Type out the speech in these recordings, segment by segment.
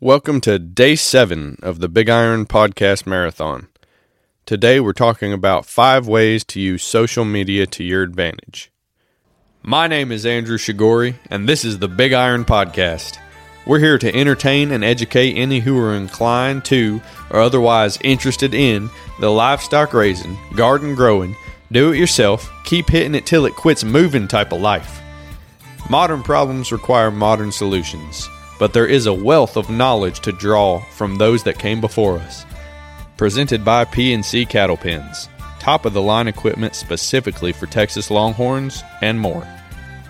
Welcome to day seven of the Big Iron Podcast Marathon. Today we're talking about five ways to use social media to your advantage. My name is Andrew Shigori, and this is the Big Iron Podcast. We're here to entertain and educate any who are inclined to or otherwise interested in the livestock raising, garden growing, do it yourself, keep hitting it till it quits moving type of life. Modern problems require modern solutions, but there is a wealth of knowledge to draw from those that came before us. Presented by PNC Cattle Pens, top of the line equipment specifically for Texas Longhorns and more.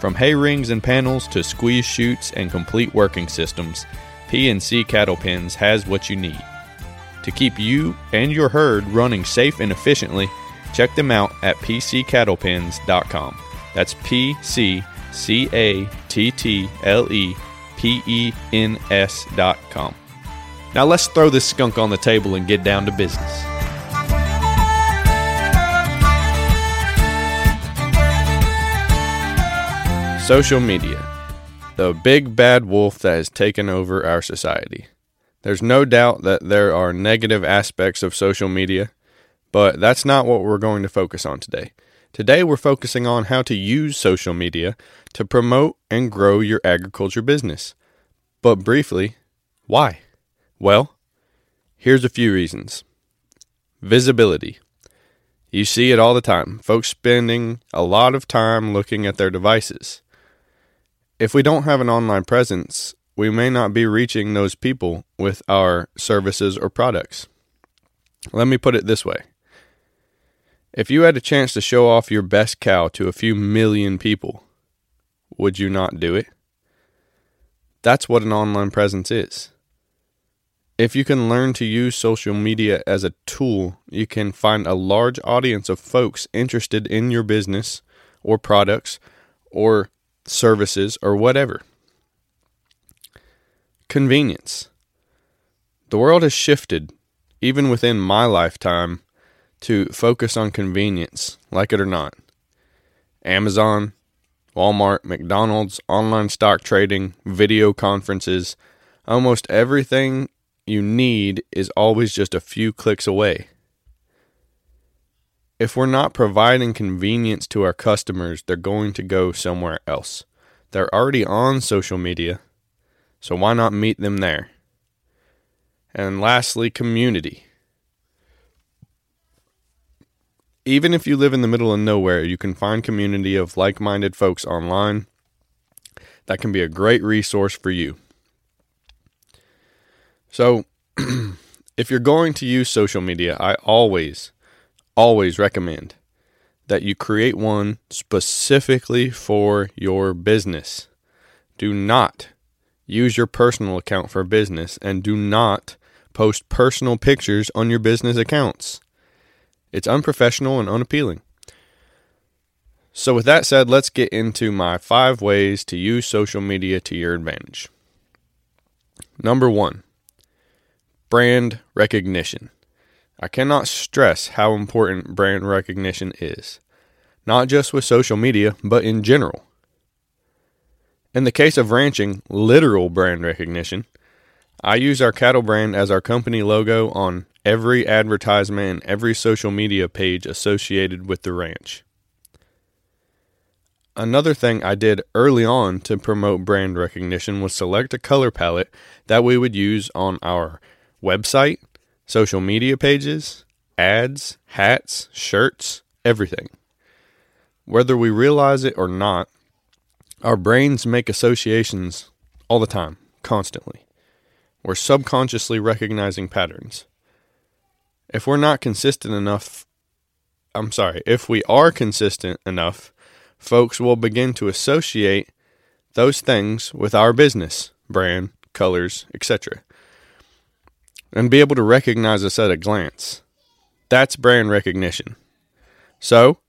From hay rings and panels to squeeze chutes and complete working systems, PNC Cattle Pens has what you need. To keep you and your herd running safe and efficiently, check them out at pccattlepens.com. That's P C C A T T L E P E N S.com. Now let's throw this skunk on the table and get down to business. Social media, the big bad wolf that has taken over our society. There's no doubt that there are negative aspects of social media, but that's not what we're going to focus on today. Today, we're focusing on how to use social media to promote and grow your agriculture business. But briefly, why? Well, here's a few reasons visibility. You see it all the time, folks spending a lot of time looking at their devices. If we don't have an online presence, we may not be reaching those people with our services or products. Let me put it this way if you had a chance to show off your best cow to a few million people, would you not do it? That's what an online presence is. If you can learn to use social media as a tool, you can find a large audience of folks interested in your business or products or services, or whatever. Convenience. The world has shifted, even within my lifetime, to focus on convenience, like it or not. Amazon, Walmart, McDonald's, online stock trading, video conferences, almost everything you need is always just a few clicks away. If we're not providing convenience to our customers, they're going to go somewhere else. They're already on social media, so why not meet them there? And lastly, community. Even if you live in the middle of nowhere, you can find community of like-minded folks online. That can be a great resource for you. So, if you're going to use social media, I always always recommend that you create one specifically for your business. Do not use your personal account for business and do not post personal pictures on your business accounts. It's unprofessional and unappealing. So, with that said, let's get into my five ways to use social media to your advantage. Number one, brand recognition. I cannot stress how important brand recognition is, not just with social media, but in general. In the case of ranching, literal brand recognition, I use our cattle brand as our company logo on every advertisement and every social media page associated with the ranch. Another thing I did early on to promote brand recognition was select a color palette that we would use on our website, social media pages, ads, hats, shirts, everything. Whether we realize it or not, our brains make associations all the time, constantly. We're subconsciously recognizing patterns. If we're not consistent enough, I'm sorry, if we are consistent enough, folks will begin to associate those things with our business, brand, colors, etc and be able to recognize us at a glance. That's brand recognition. So,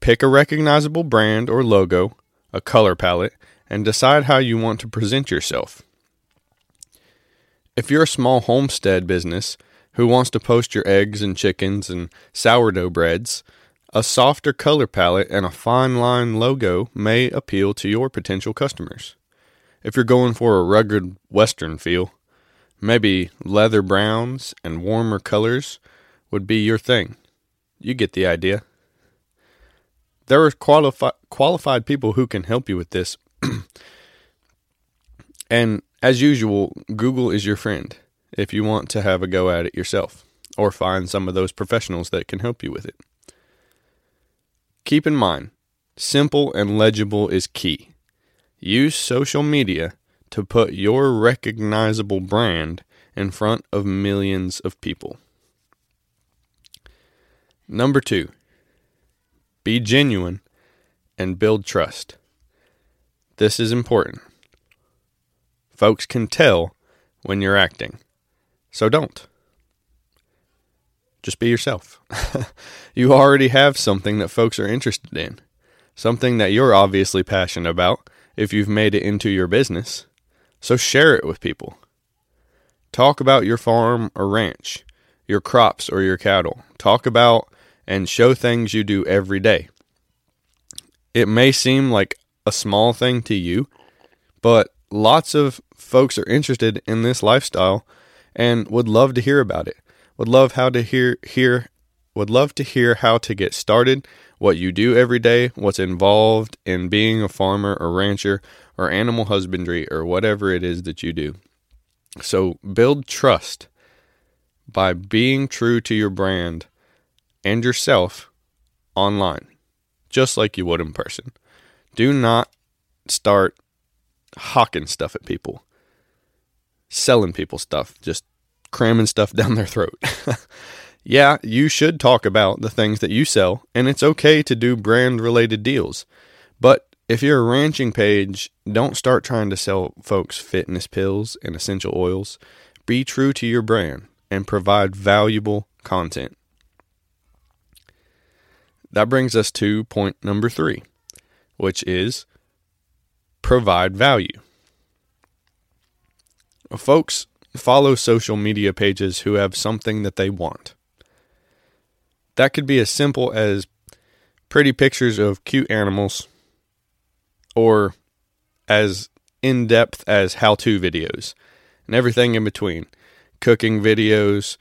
pick a recognizable brand or logo, a color palette, and decide how you want to present yourself. If you're a small homestead business who wants to post your eggs and chickens and sourdough breads, a softer color palette and a fine line logo may appeal to your potential customers. If you're going for a rugged Western feel, Maybe leather browns and warmer colors would be your thing. You get the idea. There are qualifi- qualified people who can help you with this. and as usual, Google is your friend if you want to have a go at it yourself or find some of those professionals that can help you with it. Keep in mind, simple and legible is key. Use social media to put your recognizable brand in front of millions of people. Number two, be genuine and build trust. This is important. Folks can tell when you're acting, so don't. Just be yourself. you already have something that folks are interested in, something that you're obviously passionate about if you've made it into your business. So share it with people. Talk about your farm or ranch, your crops or your cattle. Talk about and show things you do every day. It may seem like a small thing to you, but lots of folks are interested in this lifestyle and would love to hear about it. Would love how to hear hear would love to hear how to get started, what you do every day, what's involved in being a farmer or rancher or animal husbandry or whatever it is that you do. So build trust by being true to your brand and yourself online, just like you would in person. Do not start hawking stuff at people, selling people stuff, just cramming stuff down their throat. yeah, you should talk about the things that you sell, and it's okay to do brand related deals. But if you're a ranching page, don't start trying to sell folks fitness pills and essential oils. Be true to your brand and provide valuable content. That brings us to point number three, which is provide value. Folks follow social media pages who have something that they want. That could be as simple as pretty pictures of cute animals or as in depth as how to videos and everything in between cooking videos,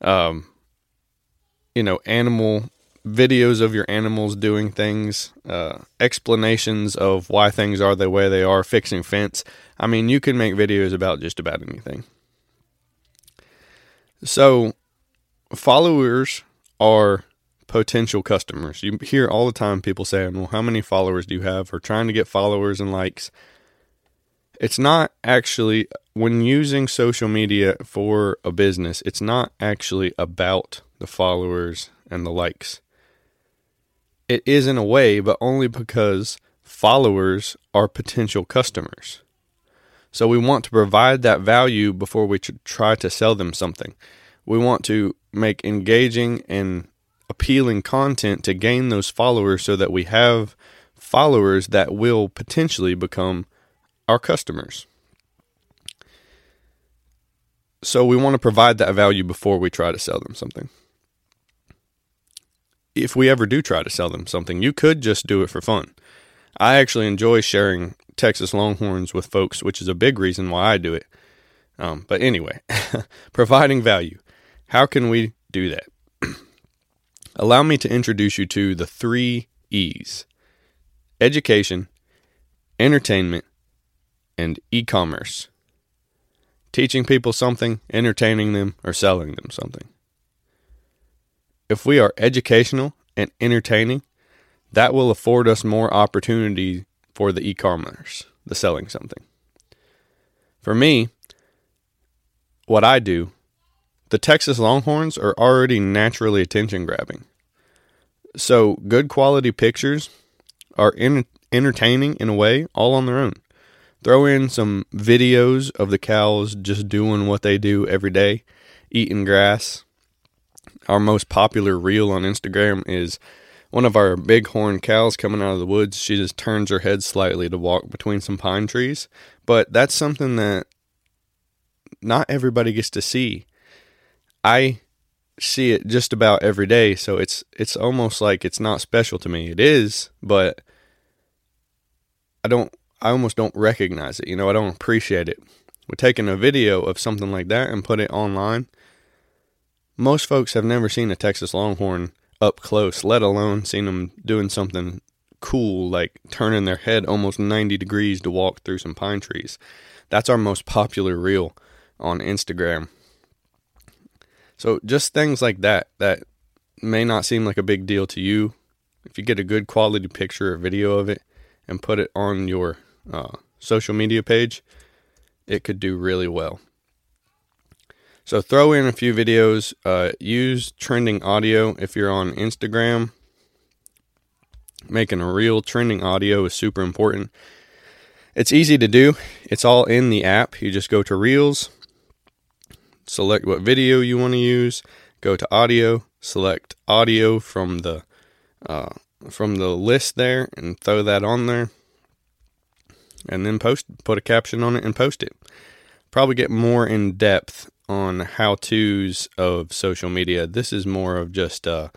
um, you know, animal videos of your animals doing things, uh, explanations of why things are the way they are, fixing fence. I mean, you can make videos about just about anything. So, followers are potential customers. You hear all the time people saying, Well, how many followers do you have? or trying to get followers and likes. It's not actually, when using social media for a business, it's not actually about the followers and the likes. It is in a way, but only because followers are potential customers. So we want to provide that value before we try to sell them something. We want to make engaging and appealing content to gain those followers so that we have followers that will potentially become our customers. So we want to provide that value before we try to sell them something. If we ever do try to sell them something, you could just do it for fun. I actually enjoy sharing Texas Longhorns with folks, which is a big reason why I do it. Um, but anyway, providing value. How can we do that? Allow me to introduce you to the three E's education, entertainment, and e commerce. Teaching people something, entertaining them, or selling them something. If we are educational and entertaining, that will afford us more opportunity for the e-commerce, the selling something. For me, what I do, the Texas Longhorns are already naturally attention grabbing. So, good quality pictures are in, entertaining in a way all on their own. Throw in some videos of the cows just doing what they do every day, eating grass. Our most popular reel on Instagram is one of our bighorn cows coming out of the woods, she just turns her head slightly to walk between some pine trees. But that's something that not everybody gets to see. I see it just about every day, so it's it's almost like it's not special to me. It is, but I don't I almost don't recognize it. You know, I don't appreciate it. We're taking a video of something like that and put it online, most folks have never seen a Texas Longhorn up close, let alone seen them doing something cool like turning their head almost 90 degrees to walk through some pine trees. That's our most popular reel on Instagram. So just things like that that may not seem like a big deal to you. If you get a good quality picture or video of it and put it on your uh, social media page, it could do really well. So throw in a few videos. Uh, use trending audio if you're on Instagram. Making a reel trending audio is super important. It's easy to do. It's all in the app. You just go to Reels, select what video you want to use, go to audio, select audio from the uh, from the list there, and throw that on there, and then post put a caption on it and post it. Probably get more in depth on how tos of social media. This is more of just uh,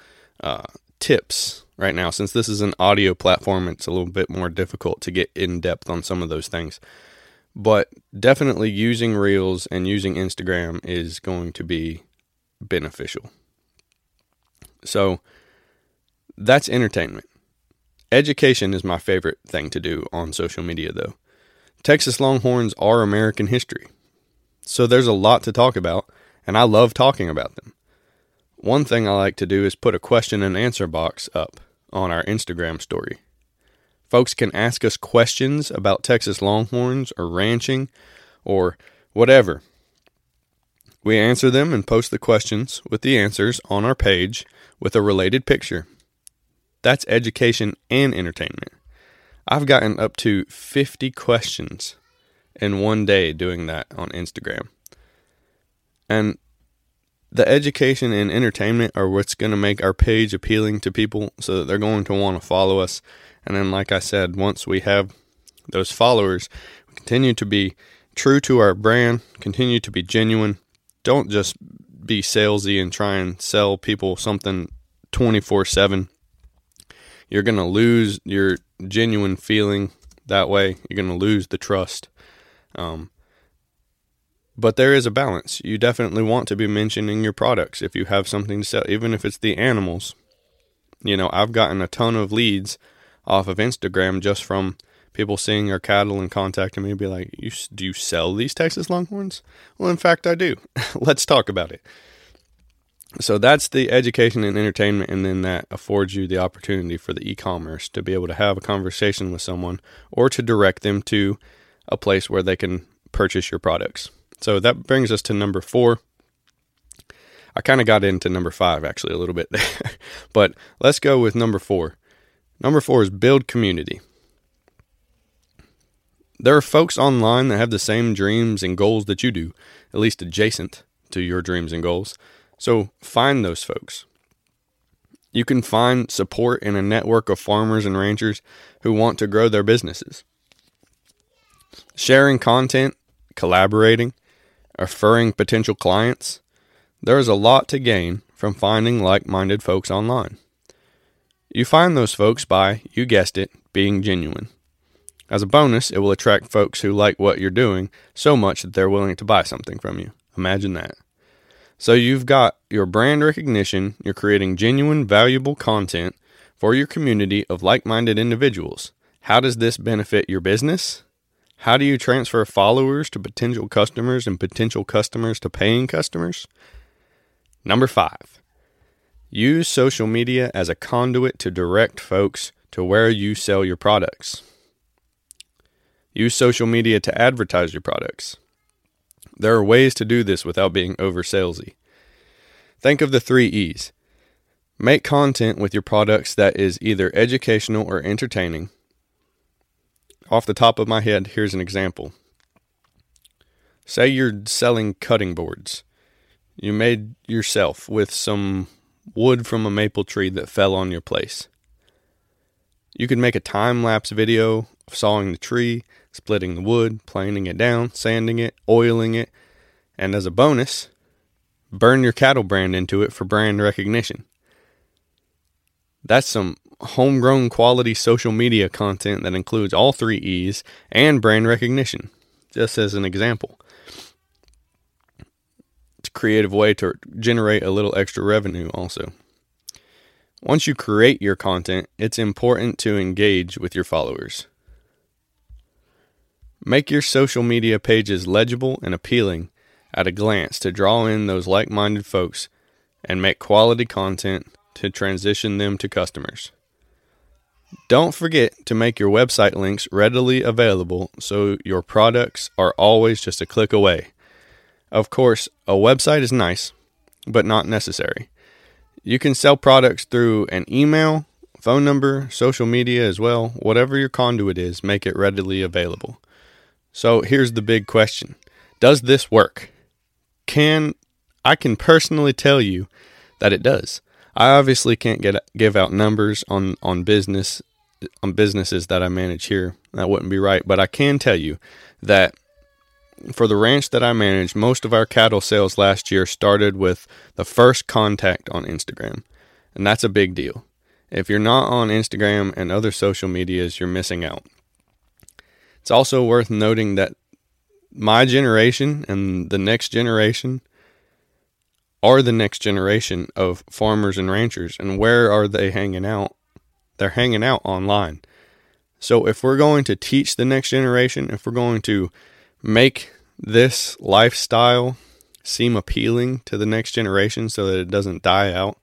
uh, tips right now. Since this is an audio platform, it's a little bit more difficult to get in depth on some of those things. But definitely using Reels and using Instagram is going to be beneficial. So that's entertainment. Education is my favorite thing to do on social media, though. Texas Longhorns are American history. So there's a lot to talk about, and I love talking about them. One thing I like to do is put a question and answer box up on our Instagram story. Folks can ask us questions about Texas Longhorns or ranching or whatever. We answer them and post the questions with the answers on our page with a related picture. That's education and entertainment. I've gotten up to 50 questions in one day doing that on Instagram. And the education and entertainment are what's going to make our page appealing to people so that they're going to want to follow us. And then, like I said, once we have those followers, we continue to be true to our brand, continue to be genuine. Don't just be salesy and try and sell people something 24 7. You're going to lose your genuine feeling that way. You're going to lose the trust. Um, but there is a balance. You definitely want to be mentioning your products if you have something to sell, even if it's the animals. You know, I've gotten a ton of leads off of Instagram just from people seeing our cattle and contacting me and be like, you, Do you sell these Texas Longhorns? Well, in fact, I do. Let's talk about it. So that's the education and entertainment, and then that affords you the opportunity for the e commerce to be able to have a conversation with someone or to direct them to a place where they can purchase your products. So that brings us to number four. I kind of got into number five actually a little bit there, but let's go with number four. Number four is build community. There are folks online that have the same dreams and goals that you do, at least adjacent to your dreams and goals. So find those folks. You can find support in a network of farmers and ranchers who want to grow their businesses. Sharing content, collaborating, referring potential clients, there is a lot to gain from finding like minded folks online. You find those folks by, you guessed it, being genuine. As a bonus, it will attract folks who like what you're doing so much that they're willing to buy something from you. Imagine that. So you've got your brand recognition, you're creating genuine, valuable content for your community of like minded individuals. How does this benefit your business? How do you transfer followers to potential customers and potential customers to paying customers? Number five, use social media as a conduit to direct folks to where you sell your products. Use social media to advertise your products. There are ways to do this without being over salesy. Think of the three E's. Make content with your products that is either educational or entertaining off the top of my head, here's an example. Say you're selling cutting boards. You made yourself with some wood from a maple tree that fell on your place. You could make a time lapse video of sawing the tree, splitting the wood, planing it down, sanding it, oiling it, and as a bonus, burn your cattle brand into it for brand recognition. That's some homegrown quality social media content that includes all three E's and brand recognition, just as an example. It's a creative way to generate a little extra revenue also. Once you create your content, it's important to engage with your followers. Make your social media pages legible and appealing at a glance to draw in those like minded folks and make quality content to transition them to customers. Don't forget to make your website links readily available so your products are always just a click away. Of course, a website is nice, but not necessary. You can sell products through an email, phone number, social media as well. Whatever your conduit is, make it readily available. So here's the big question Does this work? Can I can personally tell you that it does. I obviously can't get give out numbers on on business on businesses that I manage here. That wouldn't be right, but I can tell you that for the ranch that I manage, most of our cattle sales last year started with the first contact on Instagram. And that's a big deal. If you're not on Instagram and other social medias, you're missing out. It's also worth noting that my generation and the next generation are the next generation of farmers and ranchers. And where are they hanging out? They're hanging out online. So if we're going to teach the next generation, if we're going to make this lifestyle seem appealing to the next generation so that it doesn't die out,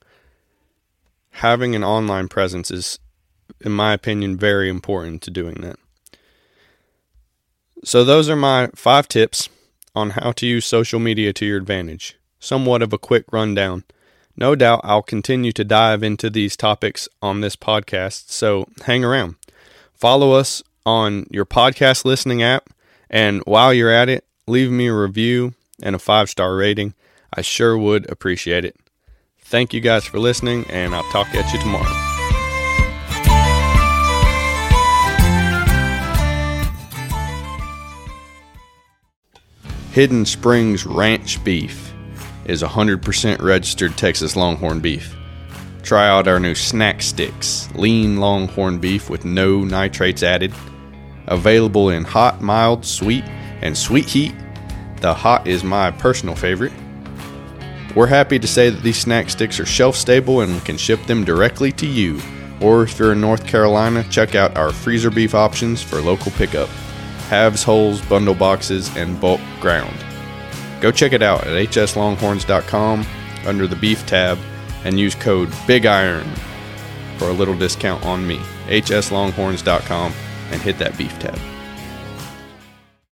having an online presence is, in my opinion, very important to doing that. So, those are my five tips on how to use social media to your advantage. Somewhat of a quick rundown. No doubt I'll continue to dive into these topics on this podcast, so hang around. Follow us on your podcast listening app and while you're at it, leave me a review and a five star rating. I sure would appreciate it. Thank you guys for listening, and I'll talk at you tomorrow. Hidden Springs Ranch Beef is 100% registered Texas Longhorn beef. Try out our new snack sticks, lean longhorn beef with no nitrates added Available in hot, mild, sweet, and sweet heat. The hot is my personal favorite. We're happy to say that these snack sticks are shelf stable and we can ship them directly to you. Or if you're in North Carolina, check out our freezer beef options for local pickup halves, wholes, bundle boxes, and bulk ground. Go check it out at hslonghorns.com under the beef tab and use code BIGIRON for a little discount on me. hslonghorns.com and hit that beef tab.